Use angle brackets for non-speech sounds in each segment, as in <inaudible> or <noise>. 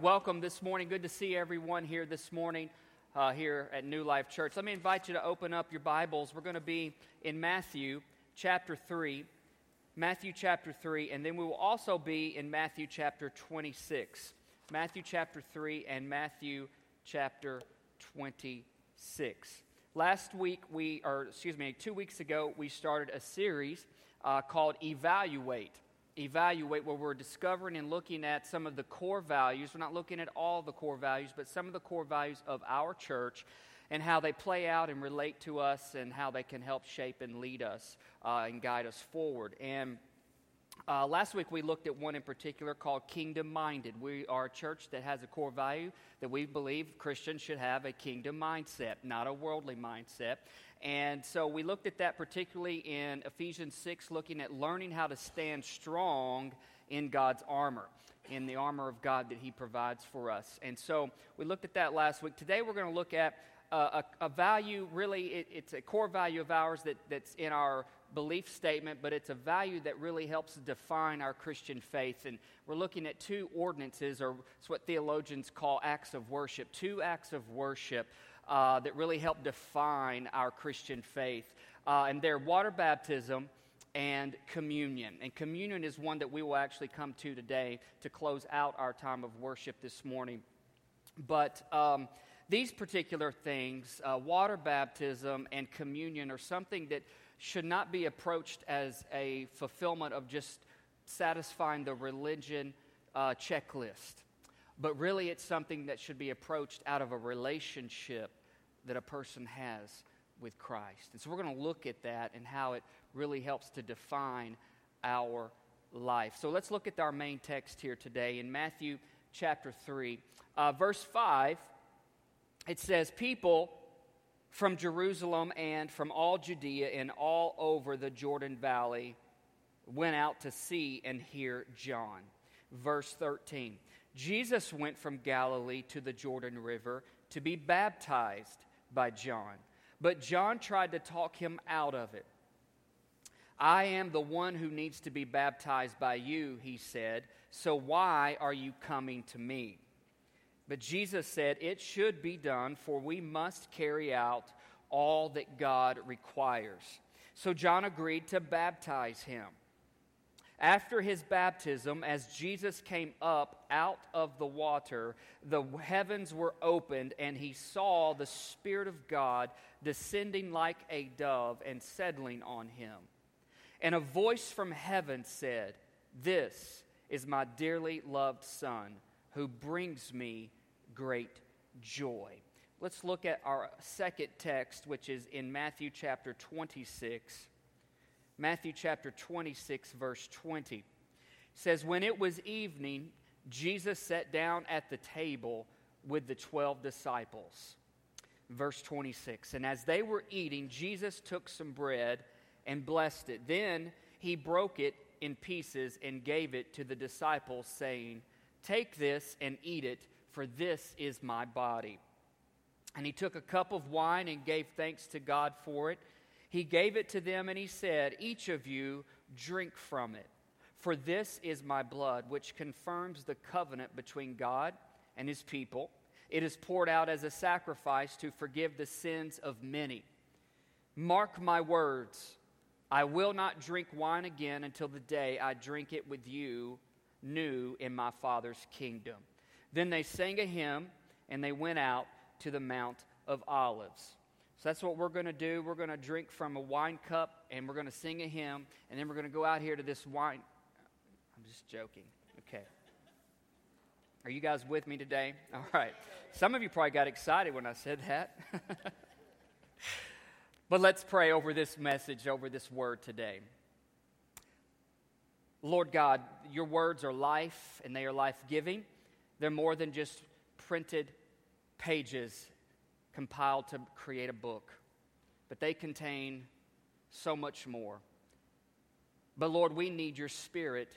welcome this morning. Good to see everyone here this morning uh, here at New Life Church. Let me invite you to open up your Bibles. We're going to be in Matthew chapter 3. Matthew chapter 3, and then we will also be in Matthew chapter 26. Matthew chapter 3 and Matthew chapter 26. Last week, we, or excuse me, two weeks ago, we started a series uh, called Evaluate evaluate where we're discovering and looking at some of the core values. We're not looking at all the core values, but some of the core values of our church and how they play out and relate to us and how they can help shape and lead us uh, and guide us forward. And uh, last week we looked at one in particular called Kingdom Minded. We are a church that has a core value that we believe Christians should have a kingdom mindset, not a worldly mindset. And so we looked at that particularly in Ephesians 6, looking at learning how to stand strong in God's armor, in the armor of God that He provides for us. And so we looked at that last week. Today we're going to look at uh, a, a, value, really, it, it's a core value of ours that, that's in our belief statement, but it's a value that really helps define our Christian faith. And we're looking at two ordinances, or it's what theologians call acts of worship, two acts of worship uh, that really help define our Christian faith. Uh, and they're water baptism and communion. And communion is one that we will actually come to today to close out our time of worship this morning. But um, these particular things, uh, water baptism and communion, are something that should not be approached as a fulfillment of just satisfying the religion uh, checklist. But really, it's something that should be approached out of a relationship that a person has with Christ. And so we're going to look at that and how it really helps to define our life. So let's look at our main text here today in Matthew chapter 3. Uh, verse 5, it says, People from Jerusalem and from all Judea and all over the Jordan Valley went out to see and hear John. Verse 13 Jesus went from Galilee to the Jordan River to be baptized by John. But John tried to talk him out of it. I am the one who needs to be baptized by you, he said. So why are you coming to me? But Jesus said, It should be done, for we must carry out all that God requires. So John agreed to baptize him. After his baptism, as Jesus came up out of the water, the heavens were opened, and he saw the Spirit of God descending like a dove and settling on him. And a voice from heaven said, This is my dearly loved Son, who brings me great joy. Let's look at our second text, which is in Matthew chapter 26 Matthew chapter 26, verse 20 says, When it was evening, Jesus sat down at the table with the 12 disciples. Verse 26 And as they were eating, Jesus took some bread and blessed it. Then he broke it in pieces and gave it to the disciples, saying, Take this and eat it, for this is my body. And he took a cup of wine and gave thanks to God for it. He gave it to them and he said, Each of you drink from it, for this is my blood, which confirms the covenant between God and his people. It is poured out as a sacrifice to forgive the sins of many. Mark my words. I will not drink wine again until the day I drink it with you new in my Father's kingdom. Then they sang a hymn and they went out to the Mount of Olives. So that's what we're going to do. We're going to drink from a wine cup and we're going to sing a hymn, and then we're going to go out here to this wine. I'm just joking. Okay. Are you guys with me today? <laughs> All right. Some of you probably got excited when I said that. <laughs> but let's pray over this message, over this word today. Lord God, your words are life and they are life giving. They're more than just printed pages compiled to create a book, but they contain so much more. But Lord, we need your spirit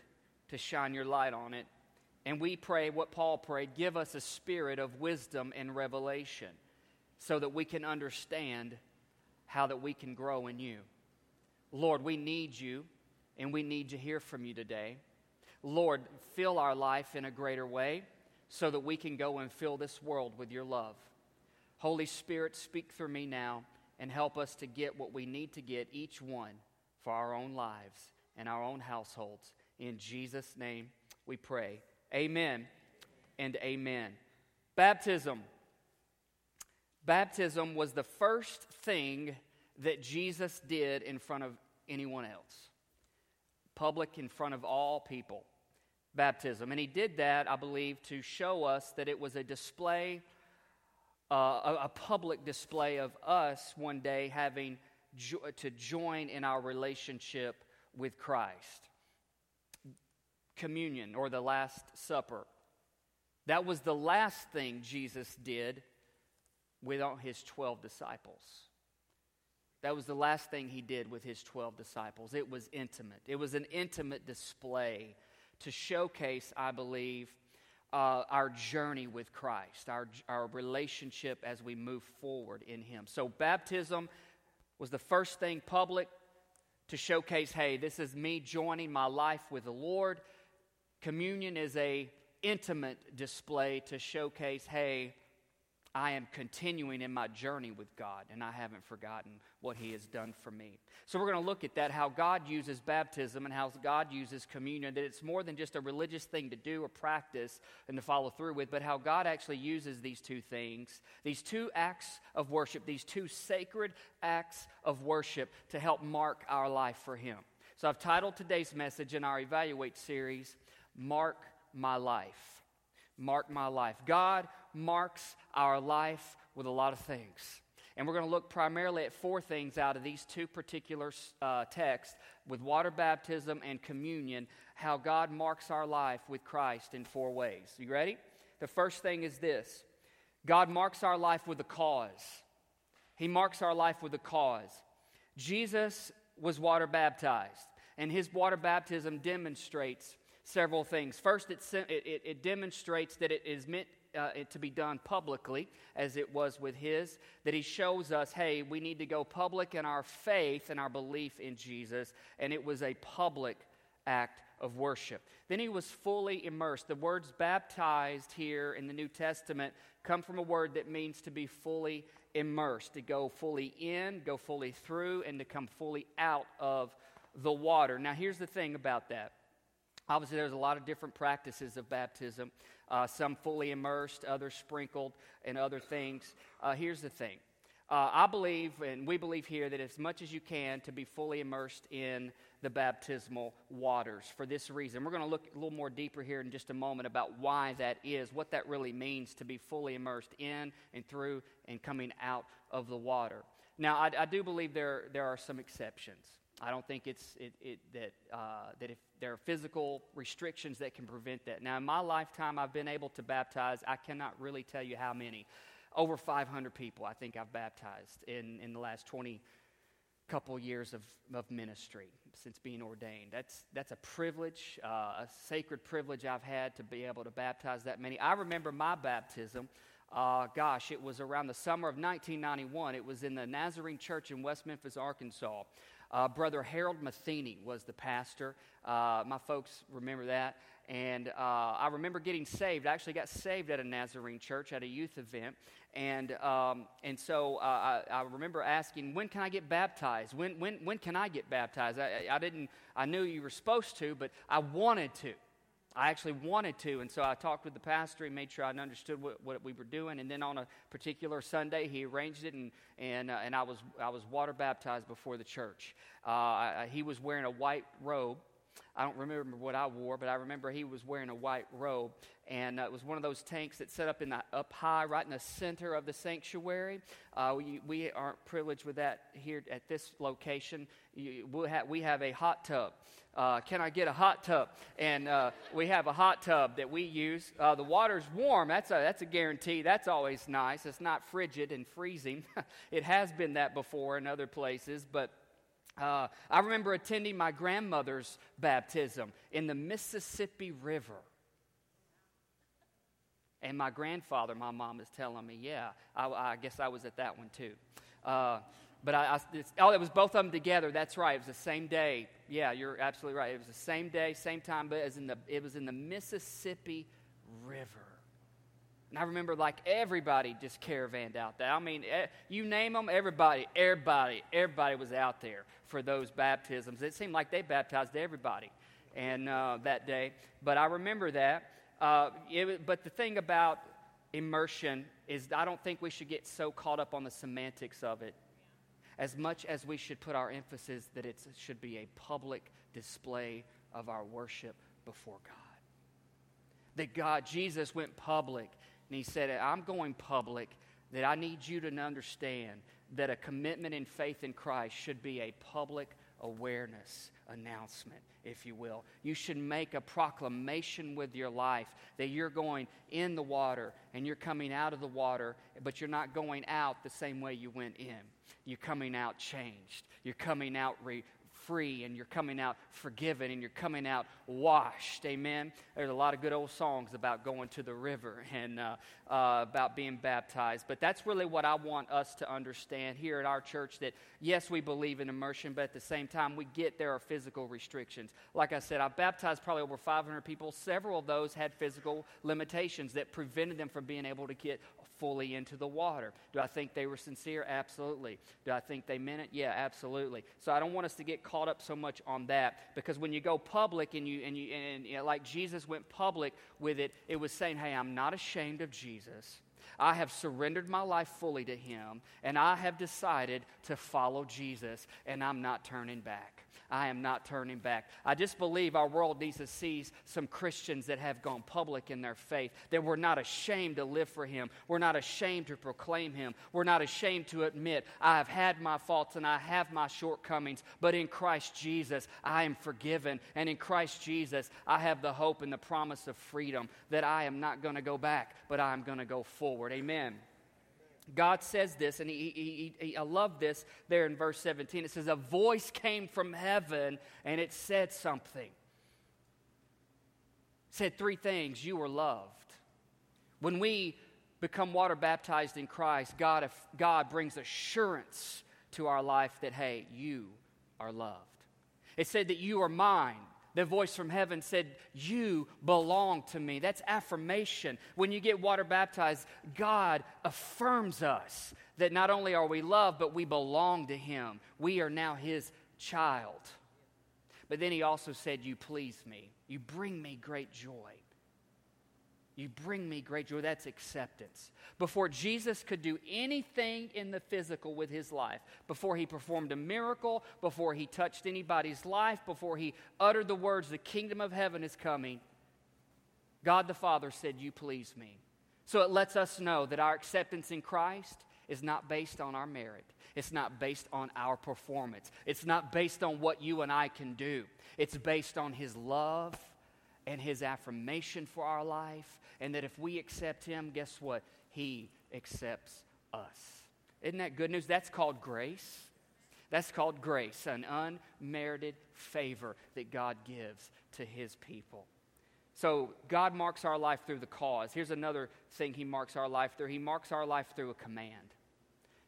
to shine your light on it. And we pray what Paul prayed give us a spirit of wisdom and revelation so that we can understand how that we can grow in you. Lord, we need you and we need to hear from you today. Lord, fill our life in a greater way so that we can go and fill this world with your love. Holy Spirit, speak through me now and help us to get what we need to get, each one, for our own lives and our own households. In Jesus' name we pray. Amen and amen. Baptism. Baptism was the first thing that Jesus did in front of anyone else, public in front of all people. Baptism. And he did that, I believe, to show us that it was a display, uh, a, a, public display of us one day having jo- to join in our relationship with Christ. Communion or the Last Supper. That was the last thing Jesus did with his 12 disciples. That was the last thing he did with his 12 disciples. It was intimate, it was an intimate display to showcase, I believe, uh, our journey with Christ, our, our relationship as we move forward in Him. So, baptism was the first thing public to showcase hey, this is me joining my life with the Lord. Communion is a intimate display to showcase hey, I am continuing in my journey with God and I haven't forgotten what He has done for me. So, we're going to look at that how God uses baptism and how God uses communion, that it's more than just a religious thing to do or practice and to follow through with, but how God actually uses these two things, these two acts of worship, these two sacred acts of worship to help mark our life for Him. So, I've titled today's message in our Evaluate series, Mark My Life. Mark My Life. God marks our life with a lot of things. And we're going to look primarily at four things out of these two particular uh, texts with water baptism and communion, how God marks our life with Christ in four ways. You ready? The first thing is this God marks our life with a cause. He marks our life with a cause. Jesus was water baptized, and his water baptism demonstrates several things. First, it, it, it demonstrates that it is meant uh, it to be done publicly, as it was with his, that he shows us, hey, we need to go public in our faith and our belief in Jesus, and it was a public act of worship. Then he was fully immersed. The words baptized here in the New Testament come from a word that means to be fully immersed, to go fully in, go fully through, and to come fully out of the water. Now, here's the thing about that. Obviously, there's a lot of different practices of baptism uh, some fully immersed, others sprinkled, and other things. Uh, here's the thing uh, I believe, and we believe here, that as much as you can to be fully immersed in the baptismal waters for this reason. We're going to look a little more deeper here in just a moment about why that is, what that really means to be fully immersed in and through and coming out of the water. Now, I, I do believe there, there are some exceptions. I don't think it's it, it, that uh, that if there are physical restrictions that can prevent that. Now, in my lifetime, I've been able to baptize. I cannot really tell you how many. Over 500 people, I think I've baptized in in the last 20 couple years of, of ministry since being ordained. That's that's a privilege, uh, a sacred privilege I've had to be able to baptize that many. I remember my baptism. Uh, gosh, it was around the summer of 1991. It was in the Nazarene Church in West Memphis, Arkansas. Uh, Brother Harold Matheny was the pastor. Uh, my folks remember that. And uh, I remember getting saved. I actually got saved at a Nazarene church at a youth event. And, um, and so uh, I, I, remember asking, when can I get baptized? When, when, when can I get baptized? I, I, didn't, I knew you were supposed to, but I wanted to. I actually wanted to, and so I talked with the pastor. He made sure I understood what, what we were doing, and then on a particular Sunday, he arranged it, and and uh, and I was I was water baptized before the church. Uh, he was wearing a white robe. I don't remember what I wore, but I remember he was wearing a white robe, and uh, it was one of those tanks that set up in the up high, right in the center of the sanctuary. Uh, we, we aren't privileged with that here at this location. You, we'll have, we have a hot tub uh, can I get a hot tub? And uh, we have a hot tub that we use. Uh, the water's warm. That's a, that's a guarantee. That's always nice. It's not frigid and freezing. <laughs> it has been that before in other places, but uh, I remember attending my grandmother's baptism in the Mississippi River. And my grandfather, my mom is telling me, yeah, I, I guess I was at that one too. But I, I oh, it was both of them together. That's right. It was the same day. Yeah, you're absolutely right. It was the same day, same time, but it was in the, it was in the Mississippi River. And I remember like everybody just caravanned out there. I mean, you name them, everybody, everybody, everybody was out there for those baptisms. It seemed like they baptized everybody and uh, that day. But I remember that. Uh, it, but the thing about immersion is I don't think we should get so caught up on the semantics of it as much as we should put our emphasis that it should be a public display of our worship before God. That God, Jesus went public and he said, I'm going public, that I need you to understand that a commitment in faith in Christ should be a public awareness announcement, if you will. You should make a proclamation with your life that you're going in the water and you're coming out of the water, but you're not going out the same way you went in. You're coming out changed. You're coming out re- free and you're coming out forgiven and you're coming out washed. Amen. There's a lot of good old songs about going to the river and uh, uh, about being baptized. But that's really what I want us to understand here at our church that yes, we believe in immersion, but at the same time, we get there are physical restrictions. Like I said, I've baptized probably over 500 people. Several of those had physical limitations that prevented them from being able to get fully into the water. Do I think they were sincere? Absolutely. Do I think they meant it? Yeah, absolutely. So I don't want us to get caught up so much on that because when you go public and you and you and you know, like Jesus went public with it, it was saying, "Hey, I'm not ashamed of Jesus." I have surrendered my life fully to Him, and I have decided to follow Jesus, and I'm not turning back. I am not turning back. I just believe our world needs to see some Christians that have gone public in their faith, that we're not ashamed to live for Him. We're not ashamed to proclaim Him. We're not ashamed to admit, I have had my faults and I have my shortcomings, but in Christ Jesus, I am forgiven. And in Christ Jesus, I have the hope and the promise of freedom that I am not going to go back, but I am going to go forward. Amen. God says this, and he, he, he, I love this there in verse 17. It says, A voice came from heaven and it said something. It said three things you were loved. When we become water baptized in Christ, God, God brings assurance to our life that, hey, you are loved. It said that you are mine the voice from heaven said, You belong to me. That's affirmation. When you get water baptized, God affirms us that not only are we loved, but we belong to Him. We are now His child. But then He also said, You please me. You bring me great joy. You bring me great joy. That's acceptance. Before Jesus could do anything in the physical with his life, before he performed a miracle, before he touched anybody's life, before he uttered the words, The kingdom of heaven is coming, God the Father said, You please me. So it lets us know that our acceptance in Christ is not based on our merit. It's not based on our performance. It's not based on what you and I can do. It's based on His love and His affirmation for our life and that if we accept Him, guess what? He accepts us. Isn't that good news? That's called grace. That's called grace, an unmerited favor that God gives to His people. So God marks our life through the cause. Here's another thing He marks our life through He marks our life through a command.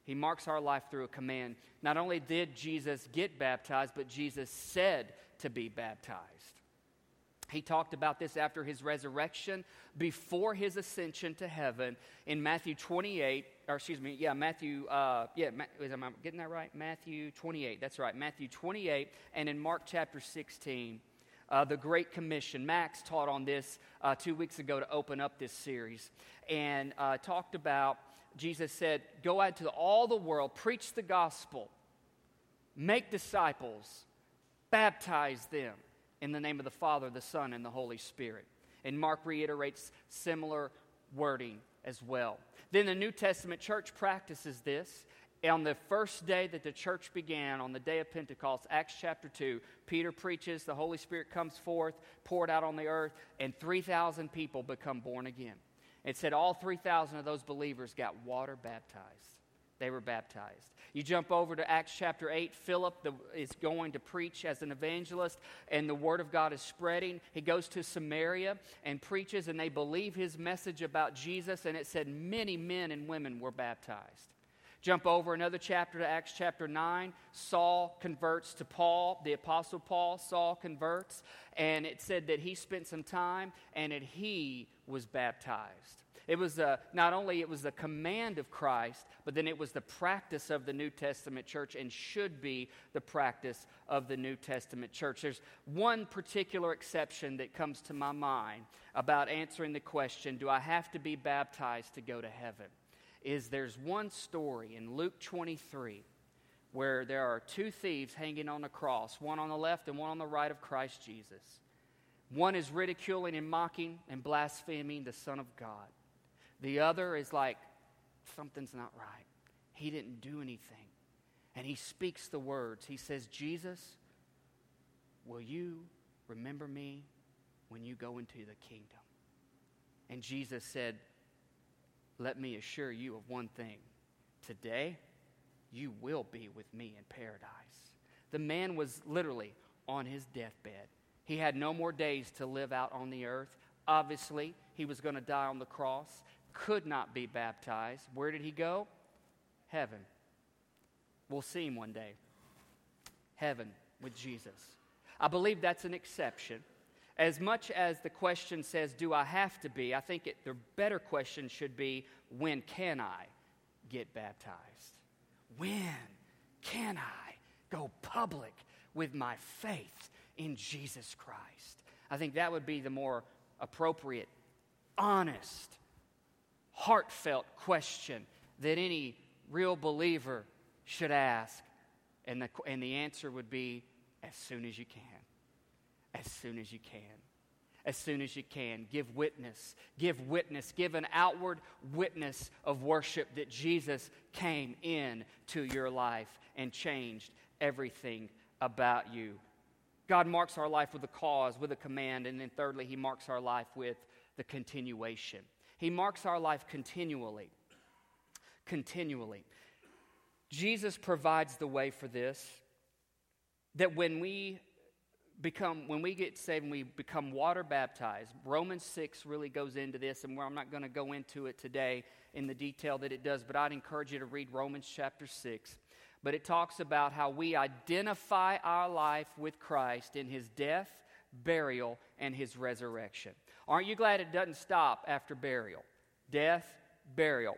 He marks our life through a command. Not only did Jesus get baptized, but Jesus said to be baptized. He talked about this after his resurrection, before his ascension to heaven in Matthew 28, or excuse me, yeah, Matthew, uh, yeah, am I getting that right? Matthew 28, that's right, Matthew 28, and in Mark chapter 16, uh, the Great Commission. Max taught on this uh, two weeks ago to open up this series and uh, talked about, Jesus said, Go out to all the world, preach the gospel, make disciples, baptize them in the name of the Father, the Son, and the Holy Spirit. And Mark reiterates similar wording as well. Then the New Testament church practices this. On the first day that the church began, on the day of Pentecost, Acts chapter 2, Peter preaches, the Holy Spirit comes forth, poured out on the earth, and 3,000 people become born again. It said all 3,000 of those believers got water baptized. They were baptized. You jump over to Acts chapter 8. Philip the, is going to preach as an evangelist, and the word of God is spreading. He goes to Samaria and preaches, and they believe his message about Jesus, and it said many men and women were baptized. Jump over another chapter to Acts chapter 9. Saul converts to Paul, the Apostle Paul. Saul converts, and it said that he spent some time and that he was baptized. It was uh, not only it was the command of Christ, but then it was the practice of the New Testament church and should be the practice of the New Testament church. There's one particular exception that comes to my mind about answering the question, do I have to be baptized to go to heaven? Is there's one story in Luke 23 where there are two thieves hanging on a cross, one on the left and one on the right of Christ Jesus. One is ridiculing and mocking and blaspheming the Son of God. The other is like, something's not right. He didn't do anything. And he speaks the words. He says, Jesus, will you remember me when you go into the kingdom? And Jesus said, Let me assure you of one thing. Today, you will be with me in paradise. The man was literally on his deathbed. He had no more days to live out on the earth. Obviously, he was going to die on the cross, could not be baptized. Where did he go? Heaven. We'll see him one day. Heaven with Jesus. I believe that's an exception. As much as the question says, Do I have to be? I think it, the better question should be, When can I get baptized? When can I go public with my faith in Jesus Christ? I think that would be the more appropriate, honest, heartfelt question that any real believer should ask. And the, and the answer would be as soon as you can. As soon as you can as soon as you can. Give witness. Give witness. Give an outward witness of worship that Jesus came in to your life and changed everything about you. God marks our life with a cause, with a command, and then thirdly, He marks our life with the continuation. He marks our life continually. Continually. Jesus provides the way for this that when we become, when we get saved and we become water baptized, Romans 6 really goes into this, and I'm not going to go into it today in the detail that it does, but I'd encourage you to read Romans chapter 6. But it talks about how we identify our life with Christ in his death, burial, and his resurrection. Aren't you glad it doesn't stop after burial? Death, burial.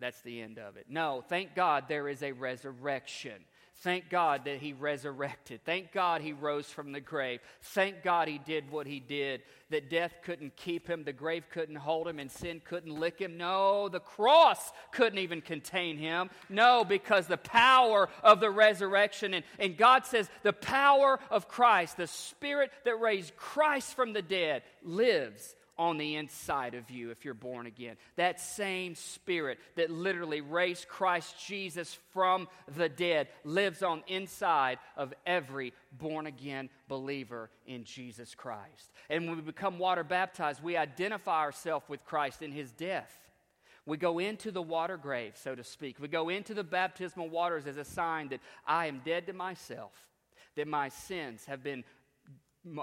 That's the end of it. No, thank God there is a resurrection. Thank God that he resurrected. Thank God he rose from the grave. Thank God he did what he did, that death couldn't keep him, the grave couldn't hold him, and sin couldn't lick him. No, the cross couldn't even contain him. No, because the power of the resurrection, and, and God says the power of Christ, the spirit that raised Christ from the dead, lives on the inside of you if you're born again. That same spirit that literally raised Christ Jesus from the dead lives on inside of every born again believer in Jesus Christ. And when we become water baptized, we identify ourselves with Christ in his death. We go into the water grave, so to speak. We go into the baptismal waters as a sign that I am dead to myself, that my sins have been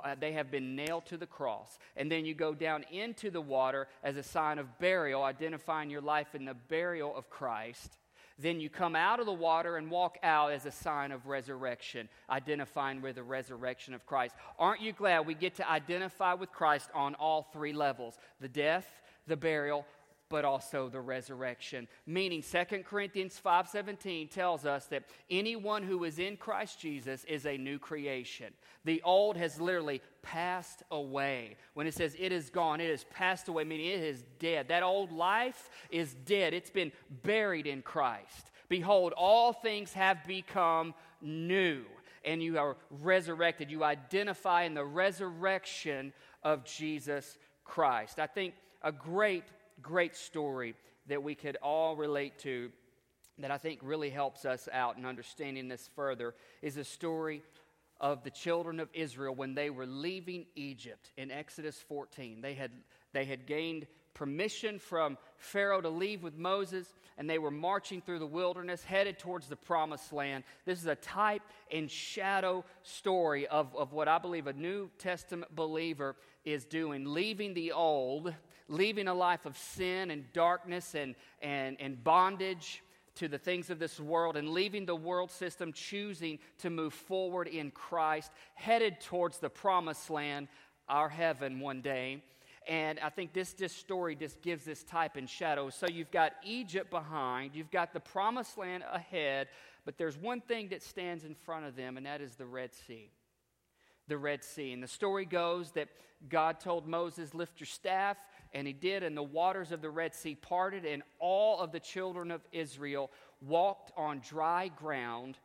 Uh, they have been nailed to the cross. And then you go down into the water as a sign of burial, identifying your life in the burial of Christ. Then you come out of the water and walk out as a sign of resurrection, identifying with the resurrection of Christ. Aren't you glad we get to identify with Christ on all three levels the death, the burial, but also the resurrection. Meaning 2 Corinthians 5:17 tells us that anyone who is in Christ Jesus is a new creation. The old has literally passed away. When it says it is gone, it has passed away, meaning it is dead. That old life is dead. It's been buried in Christ. Behold, all things have become new and you are resurrected. You identify in the resurrection of Jesus Christ. I think a great great story that we could all relate to that I think really helps us out in understanding this further is a story of the children of Israel when they were leaving Egypt in Exodus 14. They had, they had gained permission from Pharaoh to leave with Moses, and they were marching through the wilderness, headed towards the promised land. This is a type and shadow story of, of what I believe a New Testament believer is doing, leaving the old leaving a life of sin and darkness and, and, and bondage to the things of this world and leaving the world system, choosing to move forward in Christ, headed towards the promised land, our heaven one day. And I think this, this story just gives this type and shadow. So you've got Egypt behind, you've got the promised land ahead, but there's one thing that stands in front of them, and that is the Red Sea. The Red Sea. And the story goes that God told Moses, Lift your staff, and he did, and the waters of the Red Sea parted, and all of the children of Israel walked on dry ground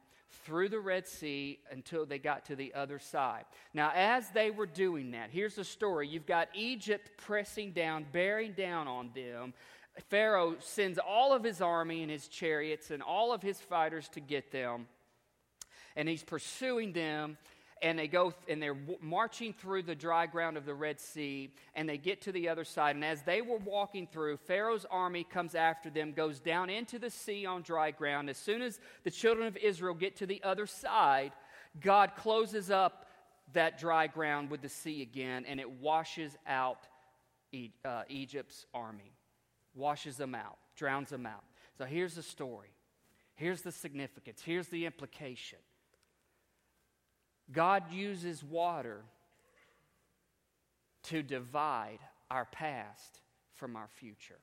through the Red Sea until they got to the other side. Now, as they were doing that, here's the story you've got Egypt pressing down, bearing down on them. Pharaoh sends all of his army and his chariots and all of his fighters to get them, and he's pursuing them and they go and they're marching through the dry ground of the Red Sea, and they get to the other side. And as they were walking through, Pharaoh's army comes after them, goes down into the sea on dry ground. As soon as the children of Israel get to the other side, God closes up that dry ground with the sea again, and it washes out uh, Egypt's army, washes them out, drowns them out. So here's the story. Here's the significance. Here's the implication. God uses water to divide our past from our future.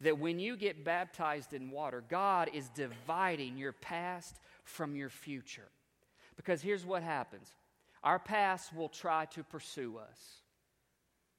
That when you get baptized in water, God is dividing your past from your future. Because here's what happens our past will try to pursue us.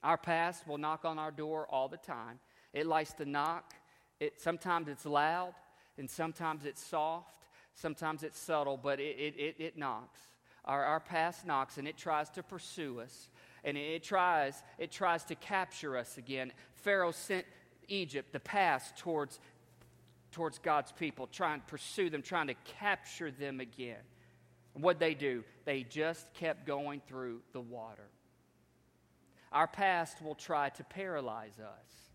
Our past will knock on our door all the time. It likes to knock. It, sometimes it's loud, and sometimes it's soft. Sometimes it's subtle, but it, it, it, it knocks. Our, our past knocks and it tries to pursue us. And it, tries, it tries to capture us again. Pharaoh sent Egypt, the past, towards, towards God's people, trying to pursue them, trying to capture them again. what they do? They just kept going through the water. Our past will try to paralyze us.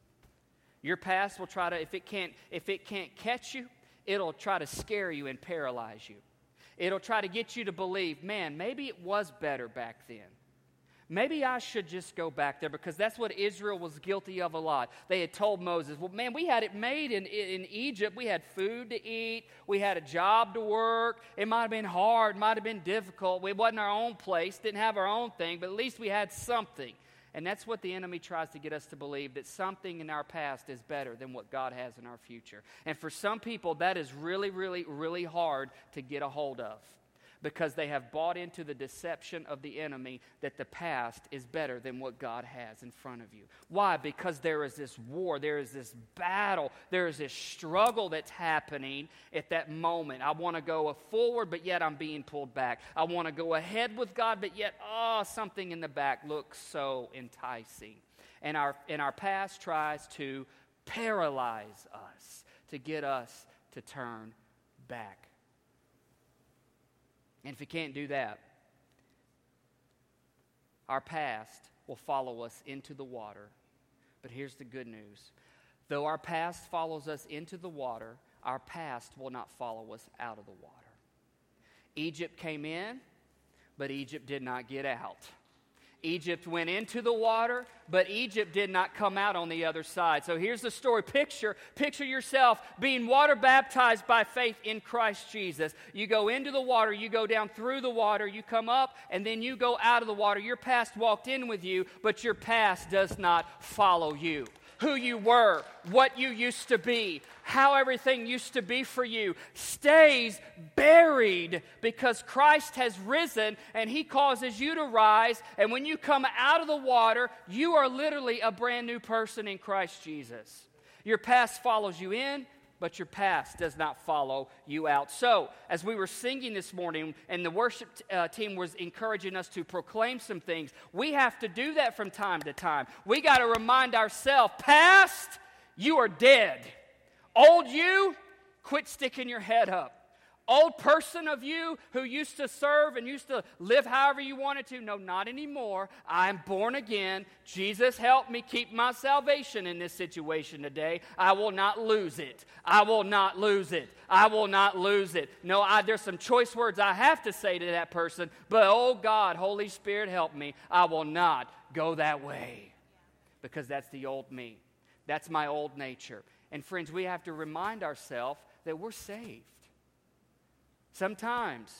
Your past will try to, if it can't, if it can't catch you, it'll try to scare you and paralyze you. It'll try to get you to believe, man, maybe it was better back then. Maybe I should just go back there because that's what Israel was guilty of a lot. They had told Moses, well, man, we had it made in, in Egypt. We had food to eat, we had a job to work. It might have been hard, might have been difficult. We wasn't our own place, didn't have our own thing, but at least we had something. And that's what the enemy tries to get us to believe that something in our past is better than what God has in our future. And for some people, that is really, really, really hard to get a hold of because they have bought into the deception of the enemy that the past is better than what God has in front of you. Why? Because there is this war, there is this battle, there is this struggle that's happening at that moment. I want to go forward, but yet I'm being pulled back. I want to go ahead with God, but yet, oh, something in the back looks so enticing. And our, and our past tries to paralyze us, to get us to turn back. And if we can't do that, our past will follow us into the water. But here's the good news though our past follows us into the water, our past will not follow us out of the water. Egypt came in, but Egypt did not get out. Egypt went into the water, but Egypt did not come out on the other side. So here's the story. Picture, picture yourself being water baptized by faith in Christ Jesus. You go into the water, you go down through the water, you come up, and then you go out of the water. Your past walked in with you, but your past does not follow you who you were, what you used to be, how everything used to be for you, stays buried because Christ has risen and he causes you to rise. And when you come out of the water, you are literally a brand new person in Christ Jesus. Your past follows you in, but your past does not follow you out. So, as we were singing this morning and the worship uh, team was encouraging us to proclaim some things, we have to do that from time to time. We got to remind ourselves past, you are dead. Old you, quit sticking your head up old person of you who used to serve and used to live however you wanted to. No, not anymore. I'm born again. Jesus helped me keep my salvation in this situation today. I will not lose it. I will not lose it. I will not lose it. No, I, there's some choice words I have to say to that person, but oh God, Holy Spirit, help me. I will not go that way because that's the old me. That's my old nature. And friends, we have to remind ourselves that we're saved. Sometimes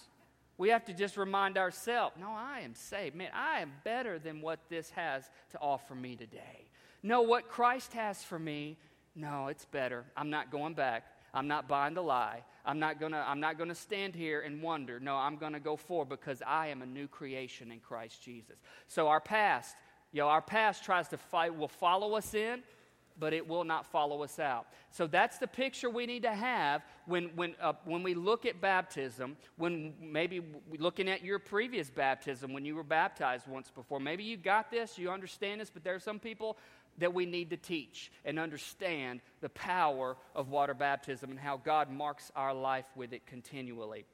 We have to just remind ourselves no, I am saved. Man, I am better than what this has to offer me today. No, what Christ has for me, no, it's better. I'm not going back. I'm not buying the lie. I'm not gonna, I'm not gonna stand here and wonder. No, I'm gonna go forward because I am a new creation in Christ Jesus. So our past, you know, our past tries to fight, will follow us in, but it will not follow us out. So that's the picture we need to have when, when, uh, when we look at baptism, when maybe looking at your previous baptism when you were baptized once before. Maybe you got this, you understand this, but there are some people that we need to teach and understand the power of water baptism and how God marks our life with it continually.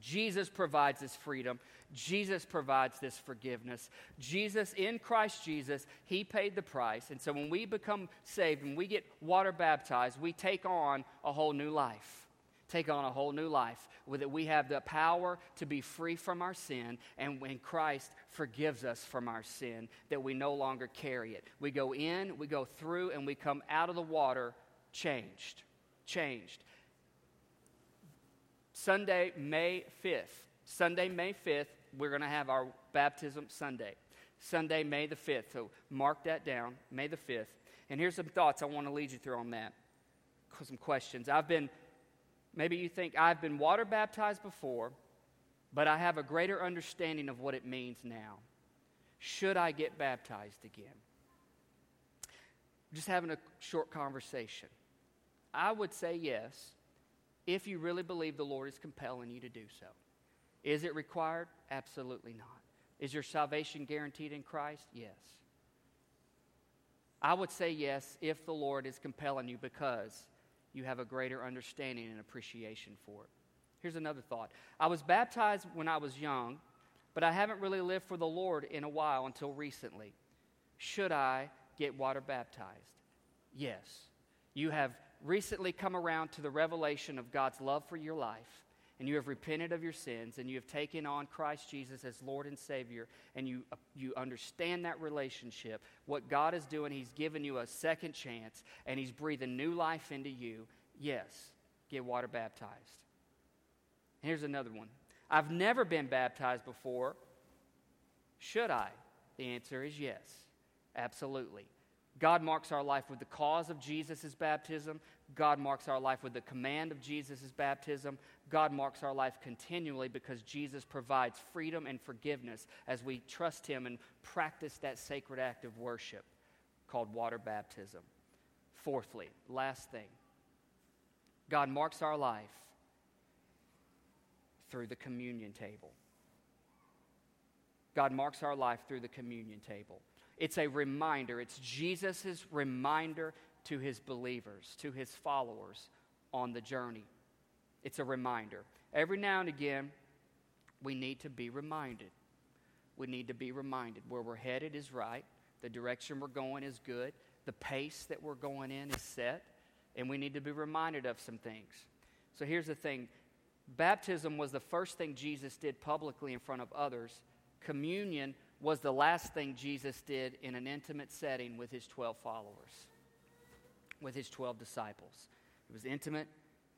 Jesus provides this freedom. Jesus provides this forgiveness. Jesus, in Christ Jesus, He paid the price. And so when we become saved, when we get water baptized, we take on a whole new life. Take on a whole new life with it. We have the power to be free from our sin, and when Christ forgives us from our sin, that we no longer carry it. We go in, we go through, and we come out of the water changed. Changed. Sunday, May 5th. Sunday, May 5th, we're going to have our baptism Sunday. Sunday, May the 5th. So mark that down, May the 5th. And here's some thoughts I want to lead you through on that. Some questions. I've been, maybe you think I've been water baptized before, but I have a greater understanding of what it means now. Should I get baptized again? Just having a short conversation. I would say yes if you really believe the Lord is compelling you to do so. Is it required? Absolutely not. Is your salvation guaranteed in Christ? Yes. I would say yes if the Lord is compelling you because you have a greater understanding and appreciation for it. Here's another thought I was baptized when I was young, but I haven't really lived for the Lord in a while until recently. Should I get water baptized? Yes. You have recently come around to the revelation of God's love for your life, and you have repented of your sins, and you have taken on Christ Jesus as Lord and Savior, and you, uh, you understand that relationship, what God is doing, He's given you a second chance, and He's breathing new life into you, yes, get water baptized. Here's another one I've never been baptized before. Should I? The answer is yes, absolutely. God marks our life with the cause of Jesus' baptism. God marks our life with the command of Jesus' baptism. God marks our life continually because Jesus provides freedom and forgiveness as we trust Him and practice that sacred act of worship called water baptism. Fourthly, last thing, God marks our life through the communion table. God marks our life through the communion table. It's a reminder. It's Jesus' reminder to his believers, to his followers on the journey. It's a reminder. Every now and again, we need to be reminded. We need to be reminded where we're headed is right, the direction we're going is good, the pace that we're going in is set, and we need to be reminded of some things. So here's the thing baptism was the first thing Jesus did publicly in front of others, communion was the last thing Jesus did in an intimate setting with his 12 followers, with his 12 disciples. It was intimate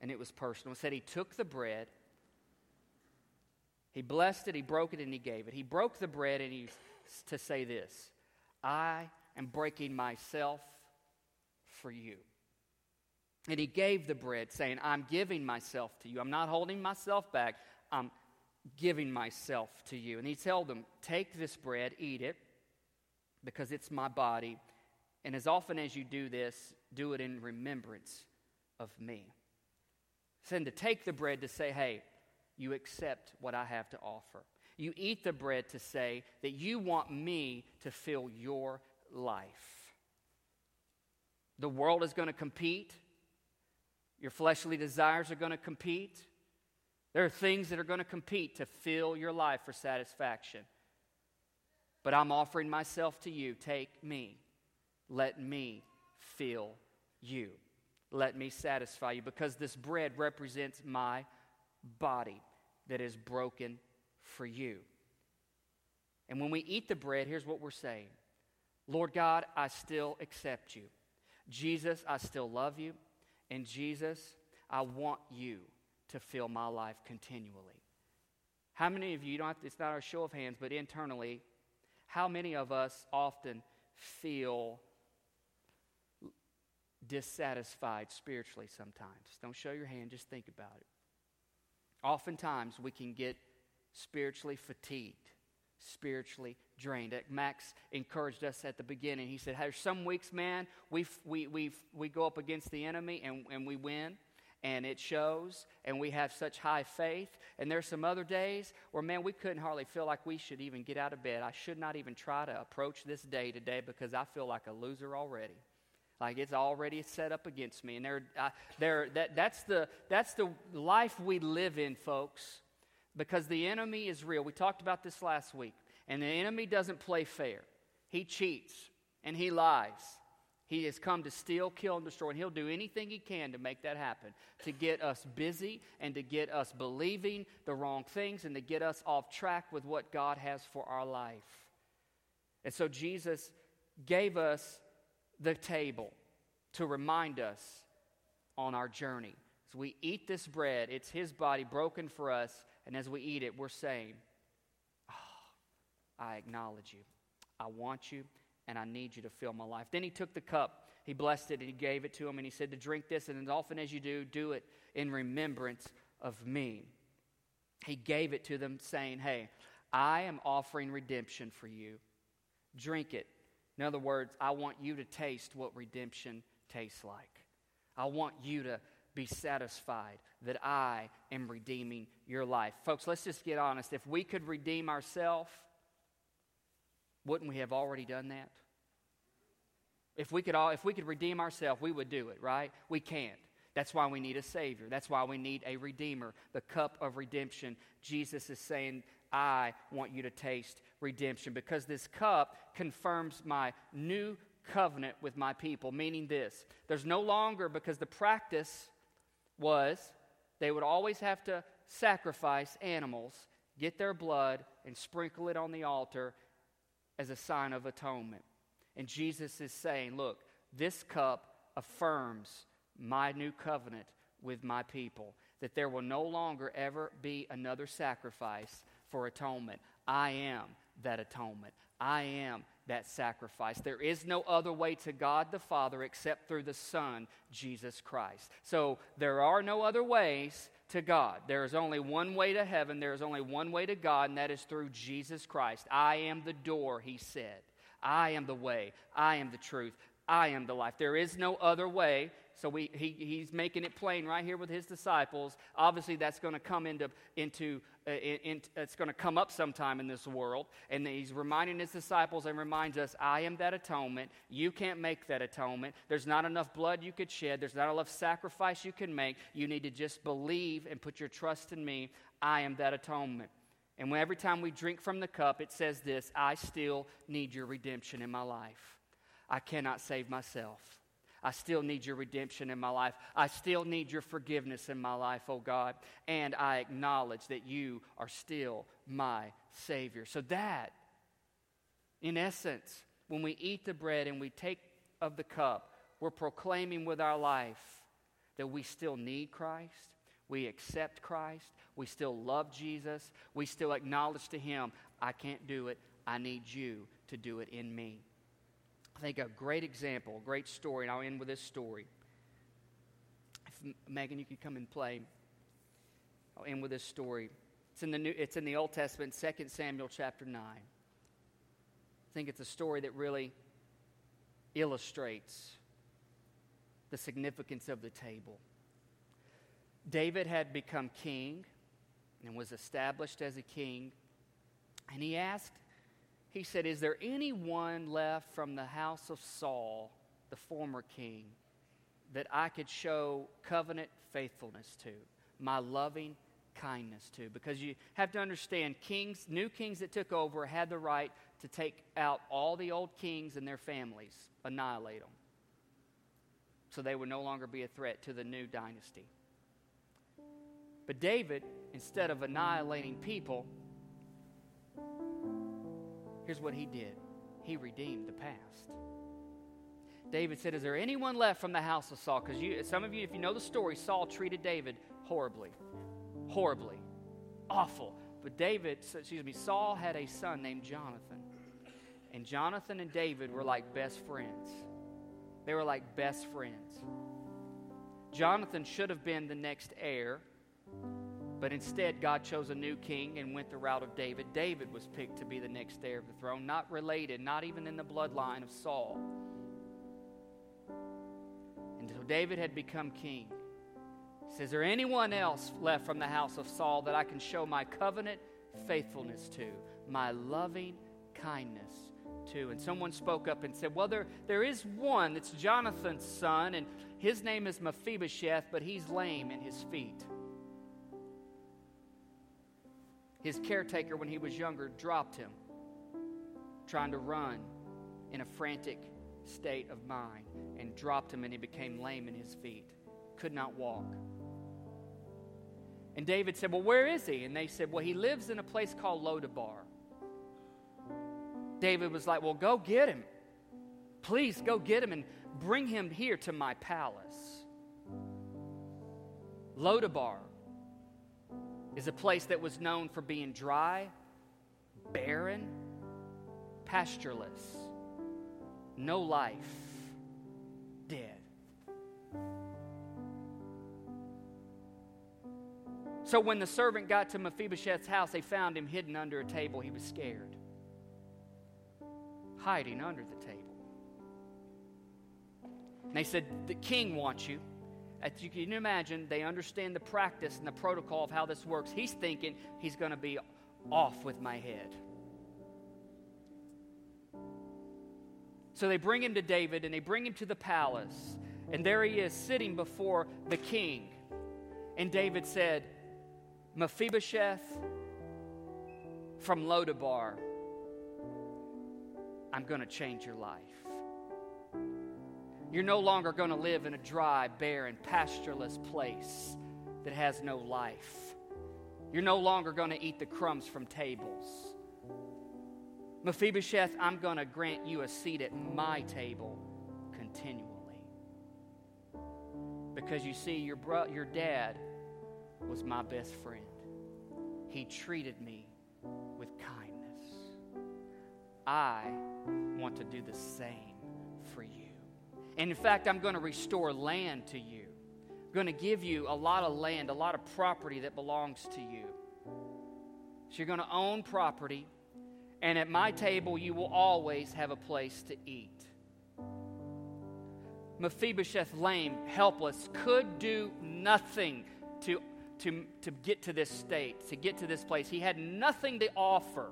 and it was personal. It said he took the bread, he blessed it, he broke it, and he gave it. He broke the bread and he to say this I am breaking myself for you. And he gave the bread, saying, I'm giving myself to you. I'm not holding myself back. I'm giving myself to you. And he told them, Take this bread, eat it, because it's my body. And as often as you do this, do it in remembrance of me. Send to take the bread to say, Hey, you accept what I have to offer. You eat the bread to say that you want me to fill your life. The world is going to compete. Your fleshly desires are going to compete. There are things that are going to compete to fill your life for satisfaction. But I'm offering myself to you. Take me. Let me fill you. Let me satisfy you because this bread represents my body that is broken for you. And when we eat the bread, here's what we're saying Lord God, I still accept you. Jesus, I still love you. And Jesus, I want you to fill my life continually. How many of you, don't have to, it's not a show of hands, but internally, how many of us often feel dissatisfied spiritually sometimes? Don't show your hand, just think about it. Oftentimes, we can get spiritually fatigued, spiritually drained. Max encouraged us at the beginning. He said, There's some weeks, man, we, we, we, we go up against the enemy and, and we win and it shows, and we have such high faith. And there's some other days where, man, we couldn't hardly feel like we should even get out of bed. I should not even try to approach this day today because I feel like a loser already. Like it's already set up against me. And there, there, that, that's, the, that's the life we live in, folks, because the enemy is real. We talked about this last week. And the enemy doesn't play fair, he cheats and he lies. He has come to steal, kill, and destroy, and he'll do anything he can to make that happen, to get us busy and to get us believing the wrong things and to get us off track with what God has for our life. And so Jesus gave us the table to remind us on our journey. As we eat this bread, it's his body broken for us, and as we eat it, we're saying, oh, I acknowledge you. I want you and I need you to fill my life. Then he took the cup, he blessed it, and he gave it to him, and he said to drink this, and as often as you do, do it in remembrance of me. He gave it to them, saying, Hey, I am offering redemption for you. Drink it. In other words, I want you to taste what redemption tastes like. I want you to be satisfied that I am redeeming your life. Folks, let's just get honest. If we could redeem ourselves, wouldn't we have already done that? If we could all, if we could redeem ourselves, we would do it, right? We can't. That's why we need a Savior. That's why we need a Redeemer, the cup of redemption. Jesus is saying, I want you to taste redemption because this cup confirms my new covenant with my people, meaning this there's no longer, because the practice was they would always have to sacrifice animals, get their blood, and sprinkle it on the altar as a sign of atonement. And Jesus is saying, Look, this cup affirms my new covenant with my people, that there will no longer ever be another sacrifice for atonement. I am that atonement. I am that sacrifice. There is no other way to God the Father except through the Son, Jesus Christ. So there are no other ways to God. There is only one way to heaven. There is only one way to God, and that is through Jesus Christ. I am the door, he said. I am the way. I am the truth. I am the life. There is no other way. So we, he, he's making it plain right here with his disciples. Obviously, that's going to come into, into uh, it's going to come up sometime in this world. And he's reminding his disciples and reminds us, I am that atonement. You can't make that atonement. There's not enough blood you could shed. There's not enough sacrifice you can make. You need to just believe and put your trust in me. I am that atonement. And every time we drink from the cup, it says this I still need your redemption in my life. I cannot save myself. I still need your redemption in my life. I still need your forgiveness in my life, oh God. And I acknowledge that you are still my Savior. So, that, in essence, when we eat the bread and we take of the cup, we're proclaiming with our life that we still need Christ, we accept Christ, we still love Jesus, we still acknowledge to Him, I can't do it, I need you to do it in me. I think a great example, a great story, and I'll end with this story. If, Megan, you could come and play. I'll end with this story. It's in the, New, it's in the Old Testament, 2 Samuel chapter 9. I think it's a story that really illustrates the significance of the table. David had become king and was established as a king. And he asked, he said, Is there anyone left from the house of Saul, the former king, that I could show covenant faithfulness to, my loving kindness to? Because you have to understand, kings, new kings that took over had the right to take out all the old kings and their families, annihilate them. So they would no longer be a threat to the new dynasty. But David, instead of annihilating people, here's what he did he redeemed the past. David said, Is there anyone left from the house of Saul? Because some of you, if you know the story, Saul treated David horribly, horribly, awful, But David, excuse me, Saul had a son named Jonathan. And Jonathan and David were like best friends. They were like best friends. Jonathan should have been the next heir, but instead God chose a new king and went the route of David. David was picked to be the next heir of the throne, not related, not even in the bloodline of Saul. Until David had become king. He says, Is there anyone else left from the house of Saul that I can show my covenant faithfulness to, my loving kindness to? And someone spoke up and said, Well, there, there is one that's Jonathan's son, and his name is Mephibosheth, but he's lame in his feet. His caretaker, when he was younger, dropped him, trying to run in a frantic state of mind, and dropped him, and he became lame in his feet, could not walk. And David said, Well, where is he? And they said, Well, he lives in a place called Lodabar. David was like, Well, go get him. Please go get him and bring him here to my palace. Lodabar is a place that was known for being dry, barren, pastureless, no life, dead. So when the servant got to Mephibosheth's house, they found him hidden under a table. He was scared, hiding under the table. And they said, The king wants you. As you can imagine, they understand the practice and the protocol of how this works. He's thinking he's going to be off with my head. So they bring him to David and they bring him to the palace. And there he is sitting before the king. And David said, Mephibosheth from Lodabar, I'm going to change your life. You're no longer going to live in a dry, barren, pastureless place that has no life. You're no longer going to eat the crumbs from tables. Mephibosheth, I'm going to grant you a seat at my table continually. Because you see, your, bro- your dad was my best friend. He treated me with kindness. I want to do the same. And in fact, I'm going to restore land to you. I'm going to give you a lot of land, a lot of property that belongs to you. So you're going to own property, and at my table, you will always have a place to eat. Mephibosheth, lame, helpless, could do nothing to to, to get to this state, to get to this place. He had nothing to offer.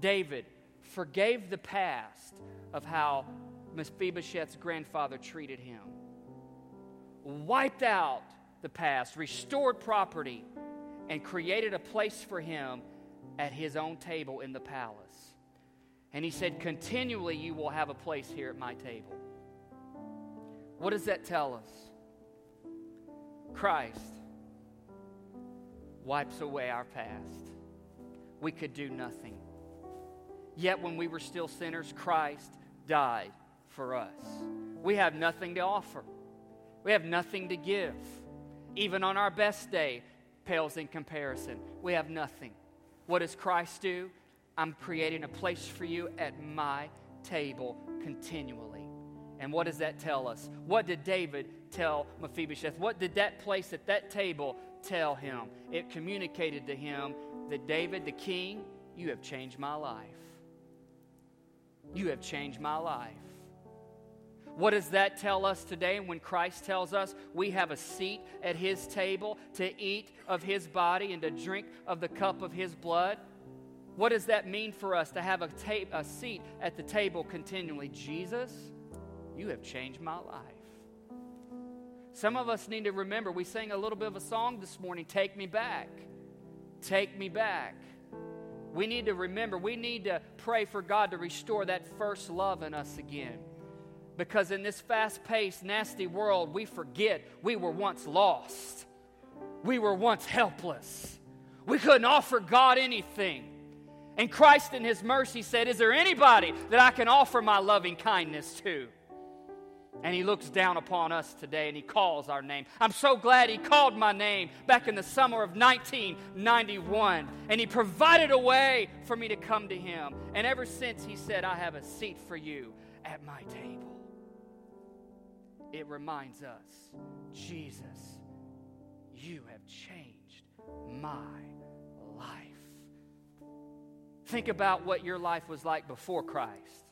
David forgave the past of how Mephibosheth's grandfather treated him, wiped out the past, restored property, and created a place for him at his own table in the palace. And he said, Continually, you will have a place here at my table. What does that tell us? Christ wipes away our past. We could do nothing. Yet, when we were still sinners, Christ died for us. We have nothing to offer, we have nothing to give. Even on our best day, pales in comparison. We have nothing. What does Christ do? I'm creating a place for you at my table continually. And what does that tell us? What did David tell Mephibosheth? What did that place at that table tell him. It communicated to him that David, the king, you have changed my life. You have changed my life. What does that tell us today when Christ tells us we have a seat at his table to eat of his body and to drink of the cup of his blood? What does that mean for us to have a, ta- a seat at the table continually? Jesus, you have changed my life. Some of us need to remember, we sang a little bit of a song this morning, Take Me Back. Take Me Back. We need to remember, we need to pray for God to restore that first love in us again. Because in this fast paced, nasty world, we forget we were once lost. We were once helpless. We couldn't offer God anything. And Christ, in His mercy, said, Is there anybody that I can offer my loving kindness to? And he looks down upon us today and he calls our name. I'm so glad he called my name back in the summer of 1991. And he provided a way for me to come to him. And ever since, he said, I have a seat for you at my table. It reminds us, Jesus, you have changed my life. Think about what your life was like before Christ.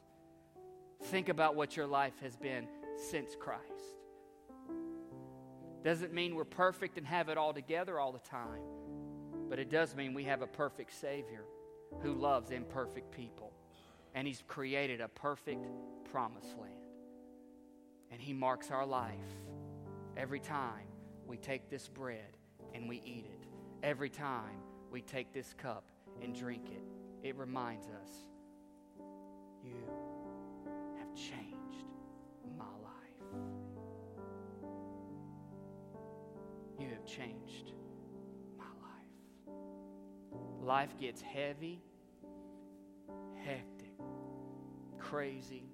Think about what your life has been since Christ. Doesn't mean we're perfect and have it all together all the time, but it does mean we have a perfect Savior who loves imperfect people. And He's created a perfect promised land. And He marks our life every time we take this bread and we eat it. Every time we take this cup and drink it, it reminds us you have changed my life. You have changed my life. Life gets heavy, hectic, crazy,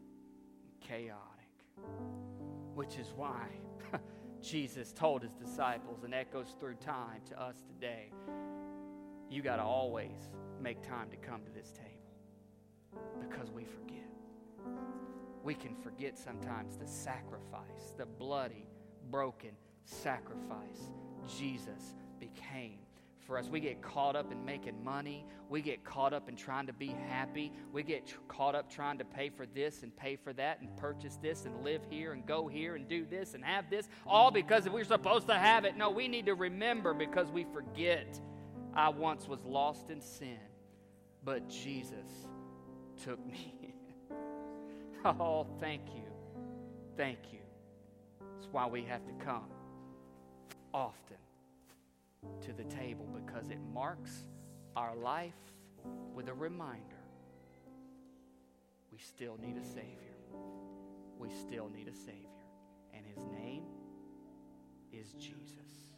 chaotic, which is why <laughs> Jesus told his disciples and echoes through time to us today. You got to always make time to come to this table because we forget. We can forget sometimes the sacrifice, the bloody, broken sacrifice Jesus became for us. We get caught up in making money. We get caught up in trying to be happy. We get tr- caught up trying to pay for this and pay for that and purchase this and live here and go here and do this and have this, all because we're supposed to have it. No, we need to remember because we forget. I once was lost in sin, but Jesus took me <laughs> oh, thank you. Thank you. That's why we have to come often to the table because it marks our life with a reminder we still need a Savior. We still need a Savior. And His name is Jesus.